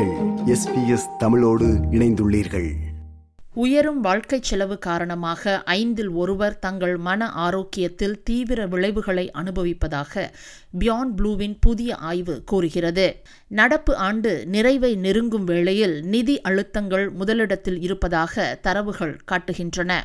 நீங்கள் எஸ்பிஎஸ் தமிழோடு இணைந்துள்ளீர்கள். உயரும் வாழ்க்கை செலவு காரணமாக ஐந்தில் ஒருவர் தங்கள் மன ஆரோக்கியத்தில் தீவிர விளைவுகளை அனுபவிப்பதாக பியாண்ட் ப்ளூவின் புதிய ஆய்வு கூறுகிறது. நடப்பு ஆண்டு நிறைவை நெருங்கும் வேளையில் நிதி அழுத்தங்கள் முதலிடத்தில் இருப்பதாக தரவுகள் காட்டுகின்றன.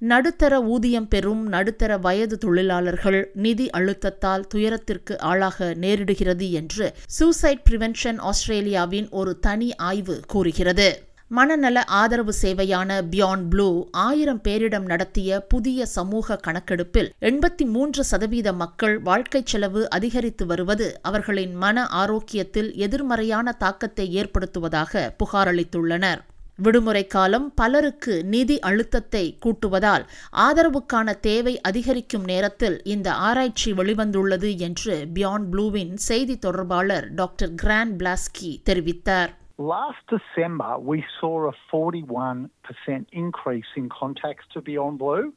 நடுத்தர ஊதியம் பெறும் நடுத்தர வயது தொழிலாளர்கள் நிதி அழுத்தத்தால் துயரத்திற்கு ஆளாக நேரிடுகிறது என்று சூசைட் பிரிவென்ஷன் ஆஸ்திரேலியாவின் ஒரு தனி ஆய்வு கூறுகிறது. மனநல ஆதரவு சேவையான பியாண்ட் ப்ளூ ஆயிரம் பேரிடம் நடத்திய புதிய சமூக கணக்கெடுப்பில் எண்பத்தி மூன்று சதவீத மக்கள் வாழ்க்கை செலவு அதிகரித்து வருவது அவர்களின் மன ஆரோக்கியத்தில் எதிர்மறையான தாக்கத்தை ஏற்படுத்துவதாக புகாரளித்துள்ளனர் விடுமுறை காலம் பலருக்கு நிதி அழுத்தத்தை கூட்டுவதால் ஆதரவுக்கான தேவை அதிகரிக்கும் நேரத்தில் இந்த ஆராய்ச்சி வெளிவந்துள்ளது என்று பியாண்ட் ப்ளூவின் செய்தி தொடர்பாளர் டாக்டர் கிராண்ட் பிளாஸ்கி தெரிவித்தார் Last December, we saw a 41% increase in contacts to Beyond Blue.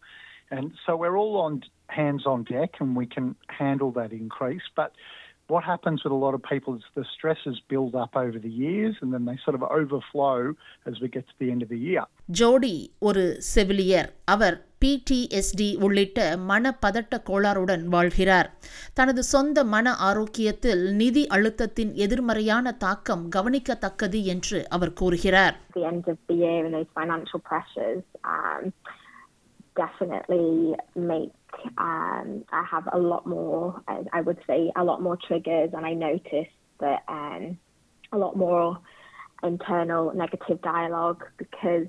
And so we're all on hands on deck and we can handle that increase. But what happens with a lot of people is the stresses build up over the years and then they sort of overflow as we get to the end of the year. ஜோடி ஒரு செவிலியர் அவர் பிடிஎஸ்டி உள்ளிட்ட மன பதட்ட கோளாறுடன் வாழ்கிறார் தனது சொந்த மன ஆரோக்கியத்தில் நிதி அழுத்தத்தின் எதிர்மறையான தாக்கம் கவனிக்கத்தக்கது என்று அவர் கூறுகிறார் the end of the year and those financial pressures um, definitely make um, I have a lot more, I, would say, a lot more triggers, and I notice that um, a lot more internal negative dialogue because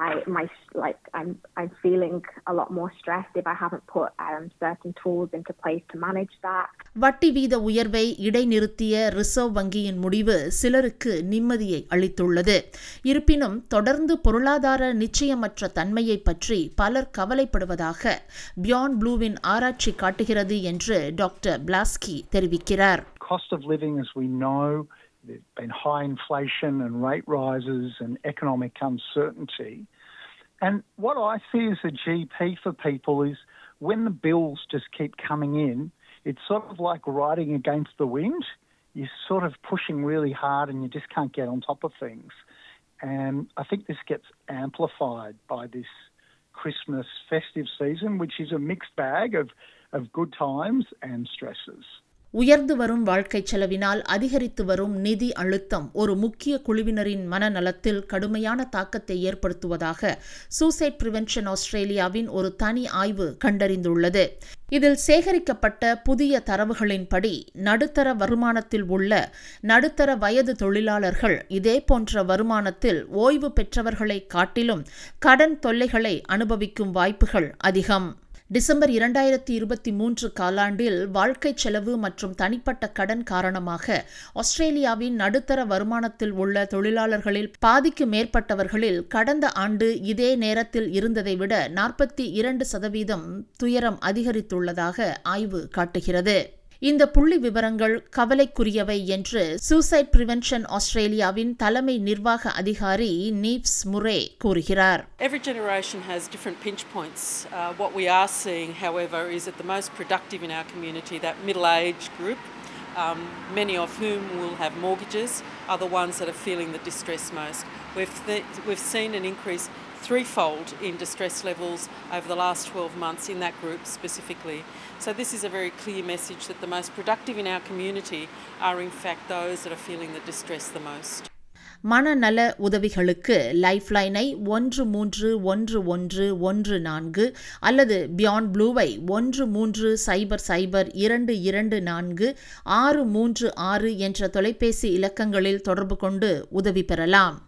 I my like I'm I'm feeling a lot more stressed if I haven't put um, certain tools into place to manage that. வட்டி வீத உயர்வை இடைநிறுத்திய reserve வங்கியின் முடிவு சிலருக்கு நிம்மதியை அளித்துள்ளது இருப்பினும் தொடர்ந்து பொருளாதார நிச்சயமற்ற தன்மையை பற்றி பலர் கவலைப்படுவதாக பியாண்ட் ப்ளூவின் ஆராய்ச்சி காட்டுகிறது என்று டாக்டர் பிளாஸ்கி தெரிவிக்கிறார் Cost of living, as we know, there's been high inflation and rate rises and economic uncertainty. And what I see as a GP for people is when the bills just keep coming in, it's sort of like riding against the wind. You're sort of pushing really hard and you just can't get on top of things. And I think this gets amplified by this Christmas festive season, which is a mixed bag of, of good times and stresses. உயர்ந்து வரும் வாழ்க்கை செலவினால் அதிகரித்து வரும் நிதி அழுத்தம் ஒரு முக்கிய குழுவினரின் மனநலத்தில் கடுமையான தாக்கத்தை ஏற்படுத்துவதாக சூசைட் பிரிவென்ஷன் ஆஸ்திரேலியாவின் ஒரு தனி ஆய்வு கண்டறிந்துள்ளது. இதில் சேகரிக்கப்பட்ட புதிய தரவுகளின்படி நடுத்தர வருமானத்தில் உள்ள நடுத்தர வயது தொழிலாளர்கள் இதே போன்ற வருமானத்தில் ஓய்வு பெற்றவர்களை காட்டிலும் கடன் தொல்லைகளை அனுபவிக்கும் வாய்ப்புகள் அதிகம். டிசம்பர் இரண்டாயிரத்தி இருபத்தி மூன்று காலாண்டில் வாழ்க்கை செலவு மற்றும் தனிப்பட்ட கடன் காரணமாக ஆஸ்திரேலியாவின் நடுத்தர வருமானத்தில் உள்ள தொழிலாளர்களில் பாதிக்கு மேற்பட்டவர்களில் கடந்த ஆண்டு இதே நேரத்தில் இருந்ததை விட நாற்பத்தி இரண்டு சதவீதம் துயரம் அதிகரித்துள்ளதாக ஆய்வு காட்டுகிறது. இந்த புள்ளி விவரங்கள் கவலைக்குரியவை என்று சூசைட் பிரிவென்ஷன் ஆஸ்திரேலியாவின் தலைமை நிர்வாக அதிகாரி நீவ்ஸ் முரே கூறுகிறார் Every generation has different pinch points. Uh, what we are seeing, however, is that the most productive in our community, that middle aged group, um, many of whom will have mortgages, are the ones that are feeling the distress most. We've, th- we've seen an increase threefold in distress levels over the last 12 months in that group specifically. So, this is a very clear message that the most productive in our community are, in fact, those that are feeling the distress the most. மனநல உதவிகளுக்கு life லைனை ஒன்று மூன்று ஒன்று ஒன்று ஒன்று நான்கு அல்லது beyond ப்ளூவை ஒன்று மூன்று சைபர் சைபர் இரண்டு இரண்டு நான்கு ஆறு மூன்று ஆறு என்ற தொலைபேசி இலக்கங்களில் தொடர்பு கொண்டு உதவி பெறலாம்